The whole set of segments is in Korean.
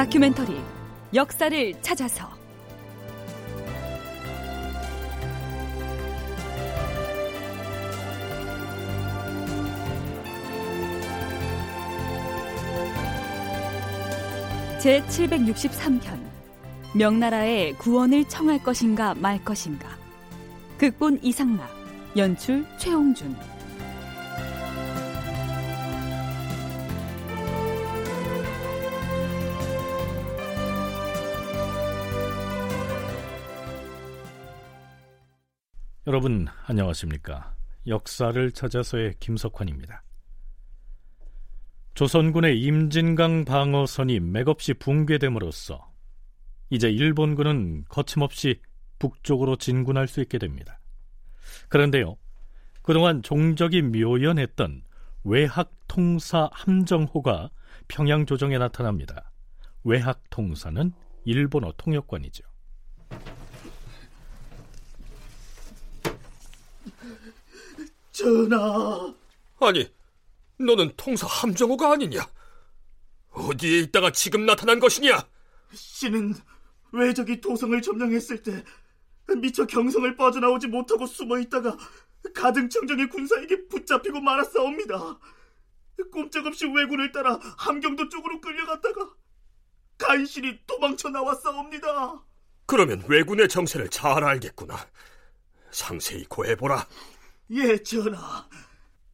다큐멘터리 역사를 찾아서. 제 763편 명나라의 구원을 청할 것인가 말 것인가. 극본 이상락 연출 최홍준 여러분 안녕하십니까? 역사를 찾아서의 김석환입니다. 조선군의 임진강 방어선이 맥없이 붕괴됨으로써 이제 일본군은 거침없이 북쪽으로 진군할 수 있게 됩니다. 그런데요, 그동안 종적이 묘연했던 외학통사 함정호가 평양 조정에 나타납니다. 외학통사는 일본어 통역관이죠. 전하. 아니, 너는 통사 함정호가 아니냐? 어디에 있다가 지금 나타난 것이냐? 씨는 외적이 도성을 점령했을 때 미처 경성을 빠져나오지 못하고 숨어 있다가 가등청정의 군사에게 붙잡히고 말았사옵니다. 꼼짝없이 왜군을 따라 함경도 쪽으로 끌려갔다가 간신히 도망쳐 나왔사옵니다. 그러면 왜군의 정세를 잘 알겠구나. 상세히 고해보라. 예, 전하.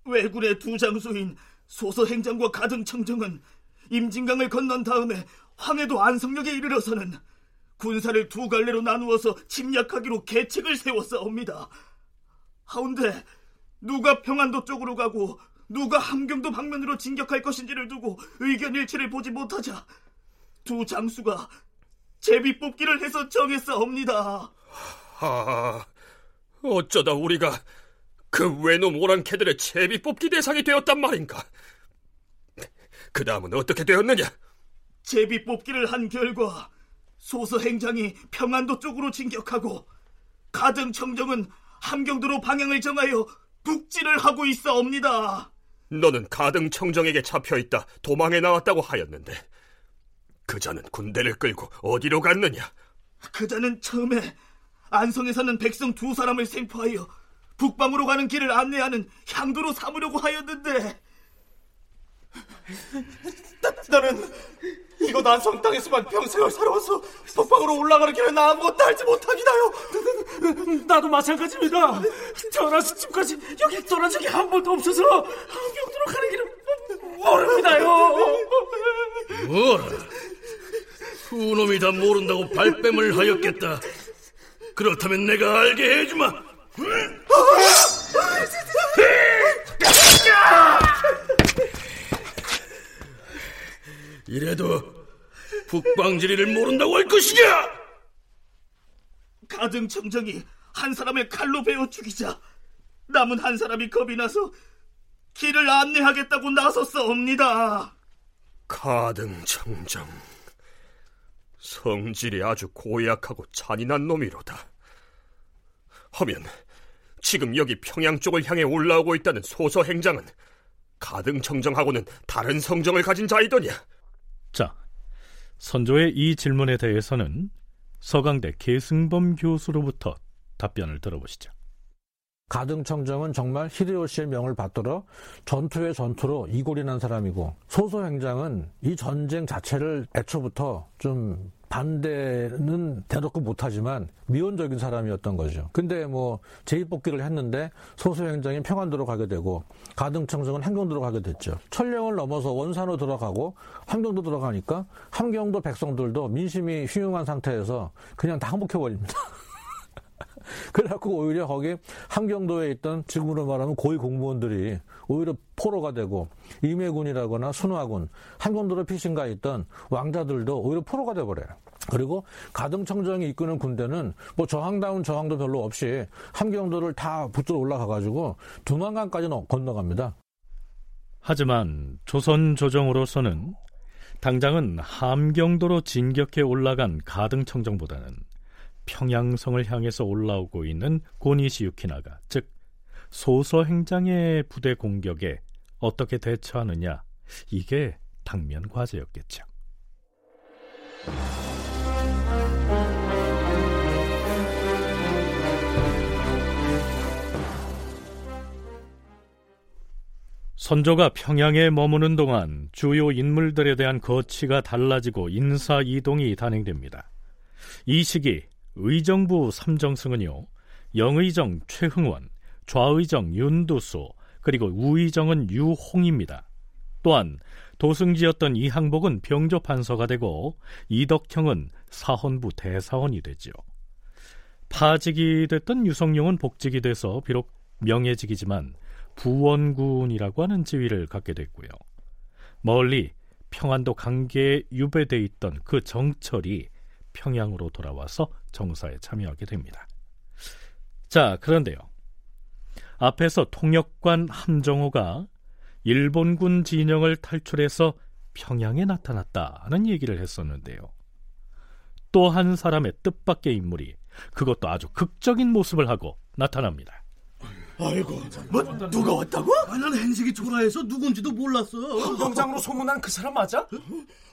왜군의 두 장수인 소서 행장과 가등 청정은 임진강을 건넌 다음에 황해도 안성역에 이르러서는 군사를 두 갈래로 나누어서 침략하기로 계책을 세웠사옵니다. 하운데 누가 평안도 쪽으로 가고 누가 함경도 방면으로 진격할 것인지를 두고 의견 일치를 보지 못하자 두 장수가 제비 뽑기를 해서 정했사옵니다. 하, 어쩌다 우리가 그 외놈 오랑캐들의 제비 뽑기 대상이 되었단 말인가? 그 다음은 어떻게 되었느냐? 제비 뽑기를 한 결과 소서 행장이 평안도 쪽으로 진격하고 가등 청정은 함경도로 방향을 정하여 북진을 하고 있어옵니다. 너는 가등 청정에게 잡혀 있다 도망해 나왔다고 하였는데 그자는 군대를 끌고 어디로 갔느냐? 그자는 처음에 안성에 사는 백성 두 사람을 생포하여 북방으로 가는 길을 안내하는 향도로 삼으려고 하였는데. 나, 는 이곳 안성 땅에서만 평생을 살아와서 북방으로 올라가는 길은 아무것도 알지 못하기다요. 나도 마찬가지입니다. 전화 시집까지 여기 떠난 적이 한 번도 없어서 함경도로 가는 길은 모릅니다요. 뭐라? 두 놈이 다 모른다고 발뺌을 하였겠다. 그렇다면 내가 알게 해주마 이래도 북방지리를 모른다고 할 것이냐? 가등 청정이 한 사람의 칼로 베어 죽이자 남은 한 사람이 겁이 나서 길을 안내하겠다고 나섰사옵니다. 가등 청정 성질이 아주 고약하고 잔인한 놈이로다. 하면 지금 여기 평양 쪽을 향해 올라오고 있다는 소서 행장은 가등 청정하고는 다른 성정을 가진 자이더냐? 자, 선조의 이 질문에 대해서는 서강대 계승범 교수로부터 답변을 들어보시죠. 가등청정은 정말 히데요시의 명을 받들어 전투의 전투로 이골이 난 사람이고 소소행장은 이 전쟁 자체를 애초부터 좀 반대는 대놓고 못하지만 미온적인 사람이었던 거죠. 근데 뭐 제2뽑기를 했는데 소수행정이 평안도로 가게 되고 가등청정은 함경도로 가게 됐죠. 천령을 넘어서 원산으로 들어가고 함경도 들어가니까 함경도 백성들도 민심이 휘용한 상태에서 그냥 다 항복해버립니다. 그래갖고 오히려 거기 함경도에 있던 지금으로 말하면 고위 공무원들이 오히려 포로가 되고 임해군이라거나 순화군, 함경도로 피신가 있던 왕자들도 오히려 포로가 돼버려요. 그리고 가등청정이 이끄는 군대는 뭐 저항다운 저항도 별로 없이 함경도를 다 붙들어 올라가가지고 두만강까지 건너갑니다. 하지만 조선 조정으로서는 당장은 함경도로 진격해 올라간 가등청정보다는 평양성을 향해서 올라오고 있는 고니시 유키나가 즉 소서 행장의 부대 공격에 어떻게 대처하느냐 이게 당면 과제였겠죠. 선조가 평양에 머무는 동안 주요 인물들에 대한 거치가 달라지고 인사 이동이 단행됩니다. 이 시기 의정부 삼정승은요, 영의정 최흥원, 좌의정 윤두수, 그리고 우의정은 유홍입니다. 또한 도승지였던 이항복은 병조 판서가 되고 이덕형은 사헌부 대사원이 되지요. 파직이 됐던 유성룡은 복직이 돼서 비록 명예직이지만 부원군이라고 하는 지위를 갖게 됐고요. 멀리 평안도 강계에 유배돼 있던 그 정철이 평양으로 돌아와서 정사에 참여하게 됩니다. 자, 그런데요. 앞에서 통역관 함정호가 일본군 진영을 탈출해서 평양에 나타났다는 얘기를 했었는데요. 또 한 사람의 뜻밖의 인물이 그것도 아주 극적인 모습을 하고 나타납니다. 아이고, 뭐 누가 왔다고? 아, 난 행색이 초라해서 누군지도 몰랐어. 영장으로 소문난 그 사람 맞아?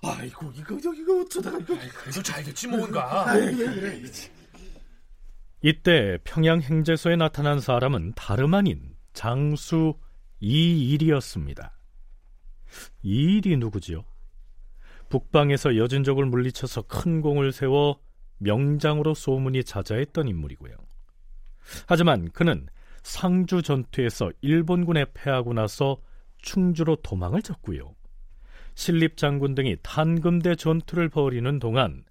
아이고, 이거 저 이거 어쩌다가 이거. 그래도 잘겠지 뭔가. 이때 평양 행제소에 나타난 사람은 다름 아닌 장수 이일이었습니다. 이일이 누구지요? 북방에서 여진족을 물리쳐서 큰 공을 세워 명장으로 소문이 자자했던 인물이고요. 하지만 그는 상주 전투에서 일본군에 패하고 나서 충주로 도망을 쳤고요. 신립 장군 등이 탄금대 전투를 벌이는 동안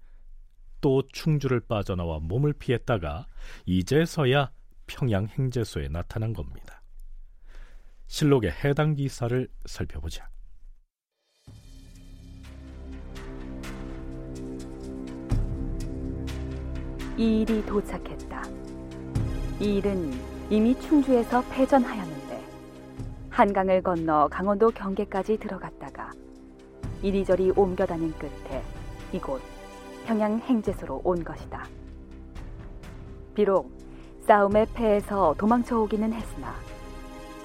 또 충주를 빠져나와 몸을 피했다가 이제서야 평양 행제소에 나타난 겁니다. 실록의 해당 기사를 살펴보자. 이 일이 도착했다. 이 일은 이미 충주에서 패전하였는데 한강을 건너 강원도 경계까지 들어갔다가 이리저리 옮겨다닌 끝에 이곳 평양 행제소로 온 것이다. 비록 싸움에 패해서 도망쳐 오기는 했으나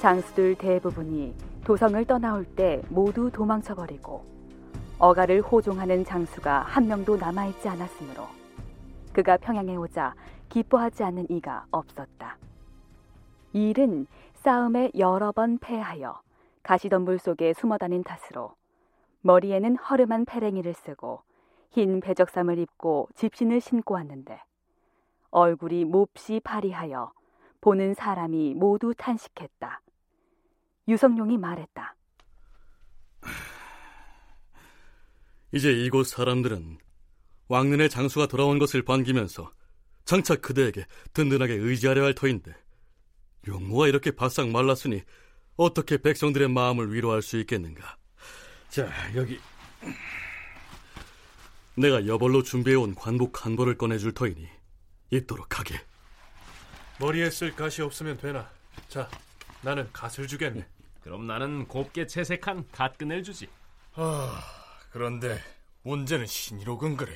장수들 대부분이 도성을 떠나올 때 모두 도망쳐 버리고 어가를 호종하는 장수가 한 명도 남아있지 않았으므로 그가 평양에 오자 기뻐하지 않는 이가 없었다. 이 일은 싸움에 여러 번 패하여 가시덤불 속에 숨어 다닌 탓으로 머리에는 허름한 패랭이를 쓰고 흰 배적삼을 입고 집신을 신고 왔는데 얼굴이 몹시 파리하여 보는 사람이 모두 탄식했다. 유성룡이 말했다. 이제 이곳 사람들은 왕년의 장수가 돌아온 것을 반기면서 장차 그대에게 든든하게 의지하려 할 터인데 용모가 이렇게 바싹 말랐으니 어떻게 백성들의 마음을 위로할 수 있겠는가? 자, 여기 내가 여벌로 준비해온 관복 한 벌을 꺼내줄 터이니 입도록 하게. 머리에 쓸 가시 없으면 되나? 자, 나는 갓을 주겠네. 그럼 나는 곱게 채색한 갓 끈을 주지. 아, 그런데 문제는 신이로군 그래.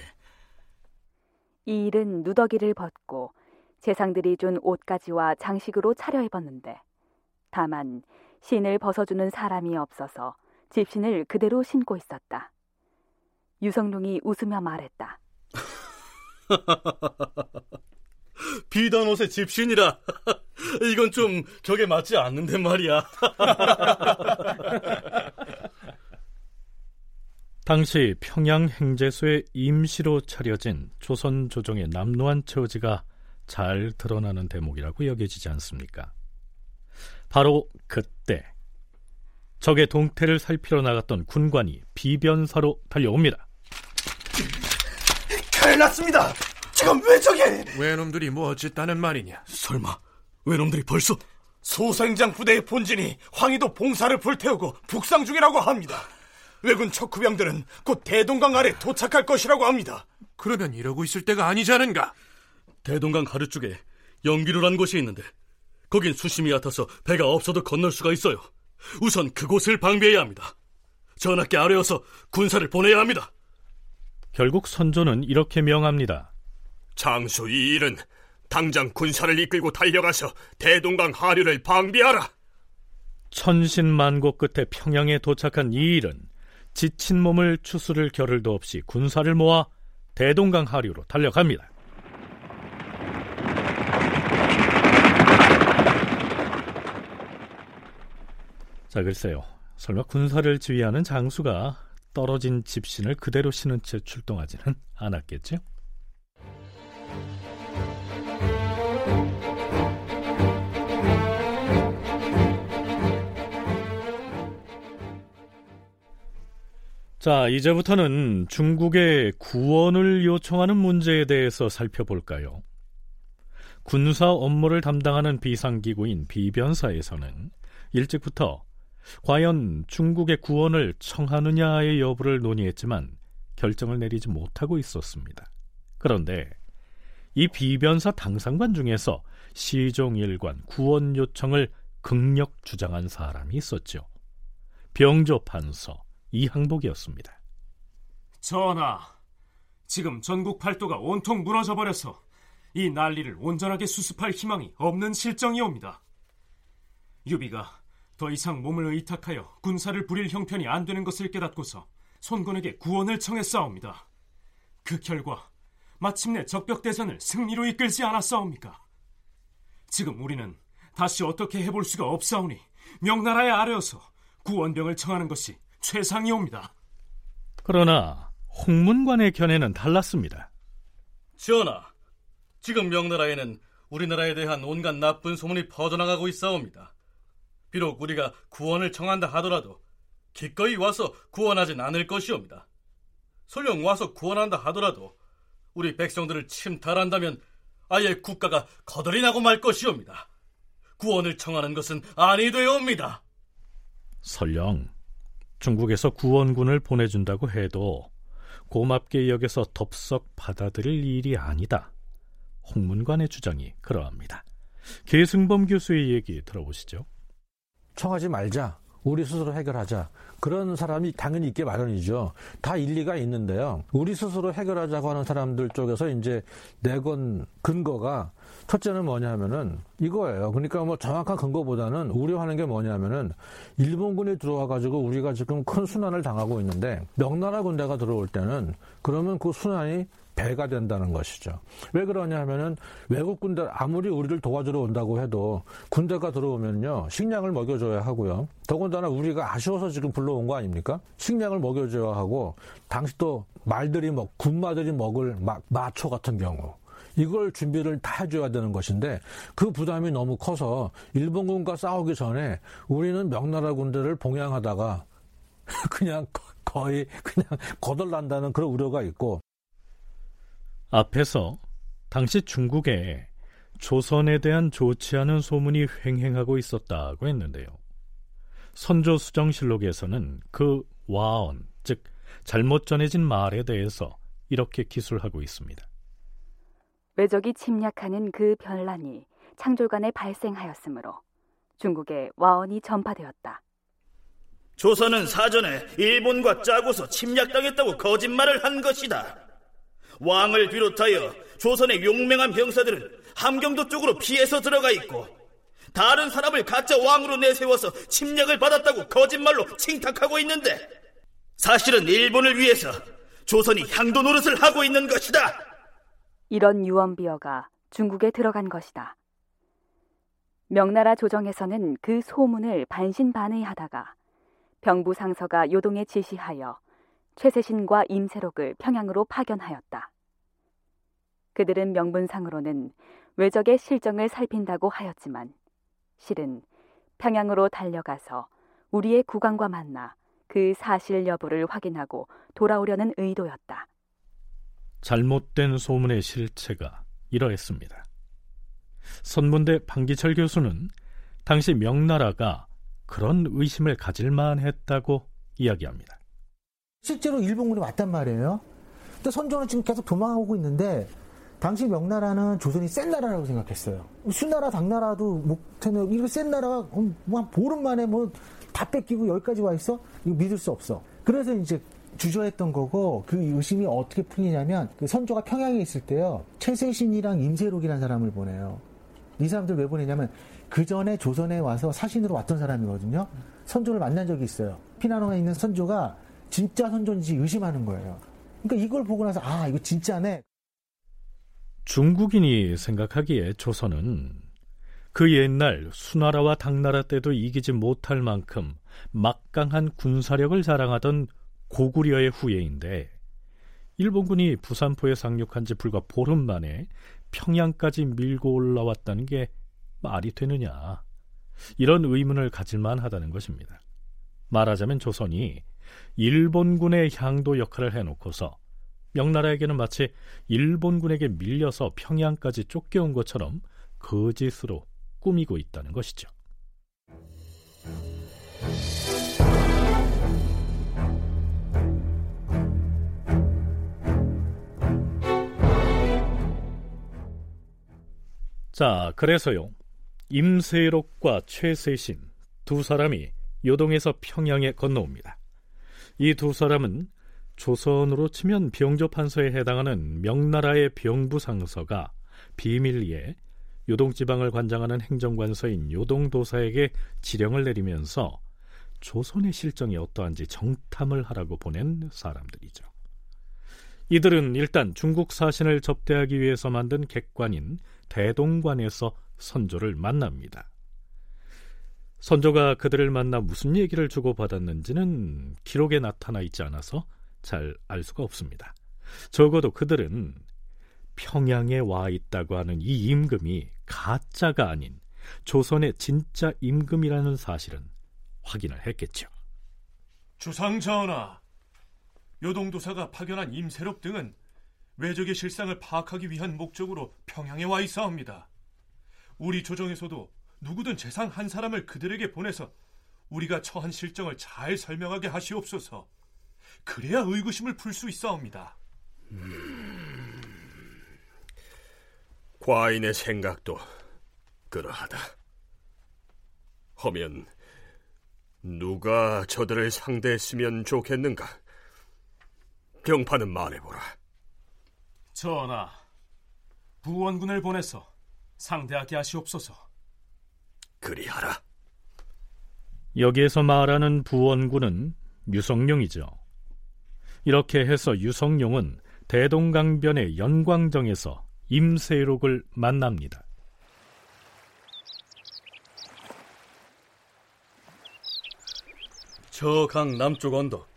이 일은 누더기를 벗고 재상들이 준 옷가지와 장식으로 차려입었는데 다만 신을 벗어주는 사람이 없어서 집신을 그대로 신고 있었다. 유성룡이 웃으며 말했다. 비단 옷의 집신이라 이건 좀 격에 맞지 않는데 말이야. 당시 평양 행제소에 임시로 차려진 조선 조정의 남루한 처지가 잘 드러나는 대목이라고 여겨지지 않습니까? 바로 그때 적의 동태를 살피러 나갔던 군관이 비변사로 달려옵니다. 큰일 났습니다. 지금 왜 저기? 외놈들이 뭐 어쨌다는 말이냐? 설마 외놈들이 벌써 소생장 부대의 본진이 황희도 봉사를 불태우고 북상 중이라고 합니다. 왜군 척후병들은 곧 대동강 아래 도착할 것이라고 합니다. 그러면 이러고 있을 때가 아니지 않은가? 대동강 가르 쪽에 영기루란 곳이 있는데 거긴 수심이 얕아서 배가 없어도 건널 수가 있어요. 우선 그곳을 방비해야 합니다. 전하께 아뢰어서 군사를 보내야 합니다. 결국 선조는 이렇게 명합니다. 장수 이 일은 당장 군사를 이끌고 달려가서 대동강 하류를 방비하라. 천신만고 끝에 평양에 도착한 이 일은 지친 몸을 추스를 겨를도 없이 군사를 모아 대동강 하류로 달려갑니다. 자, 글쎄요. 설마 군사를 지휘하는 장수가 떨어진 집신을 그대로 신은 채 출동하지는 않았겠죠? 자, 이제부터는 중국의 구원을 요청하는 문제에 대해서 살펴볼까요? 군사 업무를 담당하는 비상기구인 비변사에서는 일찍부터 과연 중국의 구원을 청하느냐의 여부를 논의했지만 결정을 내리지 못하고 있었습니다. 그런데 이 비변사 당상관 중에서 시종일관 구원 요청을 극력 주장한 사람이 있었죠. 병조 판서 이항복이었습니다. 전하, 지금 전국 팔도가 온통 무너져 버려서 이 난리를 온전하게 수습할 희망이 없는 실정이옵니다. 유비가 더 이상 몸을 의탁하여 군사를 부릴 형편이 안 되는 것을 깨닫고서 손권에게 구원을 청했사옵니다. 그 결과 마침내 적벽대전을 승리로 이끌지 않았사옵니까? 지금 우리는 다시 어떻게 해볼 수가 없사오니 명나라에 아뢰어서 구원병을 청하는 것이 최상이옵니다. 그러나 홍문관의 견해는 달랐습니다. 전하, 지금 명나라에는 우리나라에 대한 온갖 나쁜 소문이 퍼져나가고 있사옵니다. 비록 우리가 구원을 청한다 하더라도 기꺼이 와서 구원하진 않을 것이옵니다. 설령 와서 구원한다 하더라도 우리 백성들을 침탈한다면 아예 국가가 거덜이 나고 말 것이옵니다. 구원을 청하는 것은 아니 되옵니다. 설령 중국에서 구원군을 보내준다고 해도 고맙게 여겨서 덥석 받아들일 일이 아니다. 홍문관의 주장이 그러합니다. 계승범 교수의 얘기 들어보시죠. 청하지 말자. 우리 스스로 해결하자. 그런 사람이 당연히 있게 마련이죠. 다 일리가 있는데요. 우리 스스로 해결하자고 하는 사람들 쪽에서 이제 내건 근거가 첫째는 뭐냐면은 이거예요. 그러니까 뭐 정확한 근거보다는 우려하는 게 뭐냐면은 일본군이 들어와 가지고 우리가 지금 큰 순환을 당하고 있는데 명나라 군대가 들어올 때는 그러면 그 순환이 배가 된다는 것이죠. 왜 그러냐 하면은 외국 군대 아무리 우리를 도와주러 온다고 해도 군대가 들어오면요 식량을 먹여줘야 하고요. 더군다나 우리가 아쉬워서 지금 불러온 거 아닙니까? 식량을 먹여줘야 하고 당시 또 말들이 먹 군마들이 먹을 막 마초 같은 경우 이걸 준비를 다 해줘야 되는 것인데 그 부담이 너무 커서 일본군과 싸우기 전에 우리는 명나라 군대를 봉양하다가 그냥 거의 그냥 거덜난다는 그런 우려가 있고 앞에서 당시 중국에 조선에 대한 좋지 않은 소문이 횡행하고 있었다고 했는데요. 선조 수정실록에서는 그 와언, 즉 잘못 전해진 말에 대해서 이렇게 기술하고 있습니다. 외적이 침략하는 그 변란이 창졸간에 발생하였으므로 중국에 와언이 전파되었다. 조선은 사전에 일본과 짜고서 침략당했다고 거짓말을 한 것이다. 왕을 비롯하여 조선의 용맹한 병사들은 함경도 쪽으로 피해서 들어가 있고 다른 사람을 가짜 왕으로 내세워서 침략을 받았다고 거짓말로 칭탁하고 있는데 사실은 일본을 위해서 조선이 향도 노릇을 하고 있는 것이다. 이런 유언비어가 중국에 들어간 것이다. 명나라 조정에서는 그 소문을 반신반의하다가 병부상서가 요동에 지시하여 최세신과 임세록을 평양으로 파견하였다. 그들은 명분상으로는 외적의 실정을 살핀다고 하였지만 실은 평양으로 달려가서 우리의 국왕과 만나 그 사실 여부를 확인하고 돌아오려는 의도였다. 잘못된 소문의 실체가 이러했습니다. 선문대 방기철 교수는 당시 명나라가 그런 의심을 가질 만 했다고 이야기합니다. 실제로 일본군이 왔단 말이에요. 근데 선조는 지금 계속 도망하고 있는데 당시 명나라는 조선이 센 나라라고 생각했어요. 수나라, 당나라도 못하면 이거 센 나라가 뭐한 보름 만에 뭐 다 뺏기고 여기까지 와 있어? 이거 믿을 수 없어. 그래서 이제 주저했던 거고 그 의심이 어떻게 풀리냐면 그 선조가 평양에 있을 때요 최세신이랑 임세록이라는 사람을 보내요. 이 사람들 왜 보내냐면 그 전에 조선에 와서 사신으로 왔던 사람이거든요. 선조를 만난 적이 있어요. 피난원에 있는 선조가 진짜 선조인지 의심하는 거예요. 그러니까 이걸 보고 나서 아 이거 진짜네. 중국인이 생각하기에 조선은 그 옛날 수나라와 당나라 때도 이기지 못할 만큼 막강한 군사력을 자랑하던 고구려의 후예인데 일본군이 부산포에 상륙한 지 불과 보름 만에 평양까지 밀고 올라왔다는 게 말이 되느냐 이런 의문을 가질만 하다는 것입니다. 말하자면 조선이 일본군의 향도 역할을 해놓고서 명나라에게는 마치 일본군에게 밀려서 평양까지 쫓겨온 것처럼 거짓으로 꾸미고 있다는 것이죠. 자, 그래서요. 임세록과 최세신 두 사람이 요동에서 평양에 건너옵니다. 이 두 사람은 조선으로 치면 병조 판서에 해당하는 명나라의 병부 상서가 비밀리에 요동 지방을 관장하는 행정관서인 요동 도사에게 지령을 내리면서 조선의 실정이 어떠한지 정탐을 하라고 보낸 사람들이죠. 이들은 일단 중국 사신을 접대하기 위해서 만든 객관인 대동관에서 선조를 만납니다. 선조가 그들을 만나 무슨 얘기를 주고받았는지는 기록에 나타나 있지 않아서 잘 알 수가 없습니다. 적어도 그들은 평양에 와 있다고 하는 이 임금이 가짜가 아닌 조선의 진짜 임금이라는 사실은 확인을 했겠죠. 주상 전하, 요동도사가 파견한 임세록 등은 외적의 실상을 파악하기 위한 목적으로 평양에 와 있사옵니다. 우리 조정에서도 누구든 재상 한 사람을 그들에게 보내서 우리가 처한 실정을 잘 설명하게 하시옵소서. 그래야 의구심을 풀 수 있사옵니다. 음... 과인의 생각도 그러하다. 허면 누가 저들을 상대했으면 좋겠는가? 병파는 말해보라. 전하, 부원군을 보내서 상대하게 하시옵소서. 그리하라. 여기에서 말하는 부원군은 유성룡이죠. 이렇게 해서 유성룡은 대동강변의 연광정에서 임세록을 만납니다. 저 강 남쪽 언덕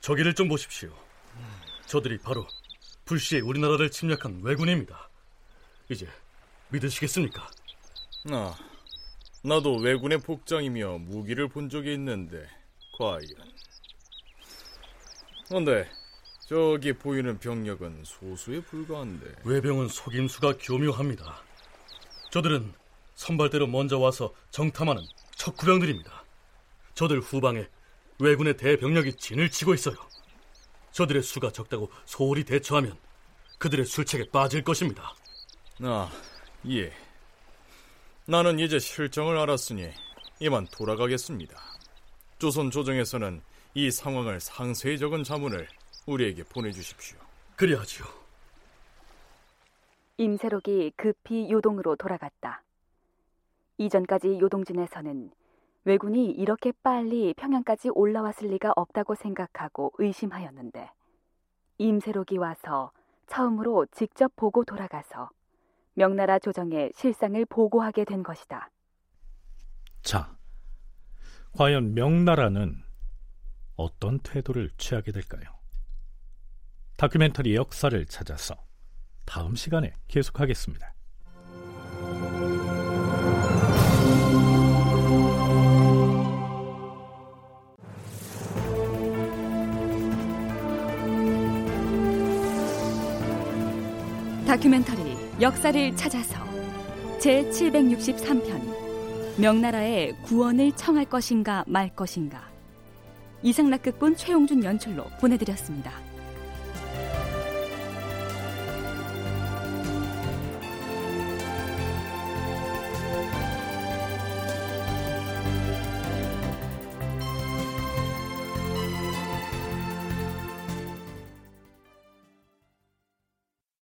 저기를 좀 보십시오. 저들이 바로 불시에 우리나라를 침략한 왜군입니다. 이제 믿으시겠습니까? 아, 나도 왜군의 복장이며 무기를 본 적이 있는데 과연. 그런데 저기 보이는 병력은 소수에 불과한데. 외병은 속임수가 교묘합니다. 저들은 선발대로 먼저 와서 정탐하는 척후병들입니다. 저들 후방에 왜군의 대병력이 진을 치고 있어요. 저들의 수가 적다고 소홀히 대처하면 그들의 술책에 빠질 것입니다. 아, 예. 나는 이제 실정을 알았으니 이만 돌아가겠습니다. 조선 조정에서는 이 상황을 상세히 적은 자문을 우리에게 보내주십시오. 그리하지요. 임세록이 급히 요동으로 돌아갔다. 이전까지 요동진에서는 왜군이 이렇게 빨리 평양까지 올라왔을 리가 없다고 생각하고 의심하였는데 임세록이 와서 처음으로 직접 보고 돌아가서 명나라 조정의 실상을 보고하게 된 것이다. 자, 과연 명나라는 어떤 태도를 취하게 될까요? 다큐멘터리 역사를 찾아서 다음 시간에 계속하겠습니다. 다큐멘터리 역사를 찾아서 제 763편 명나라의 구원을 청할 것인가 말 것인가 이상락극본 최용준 연출로 보내드렸습니다.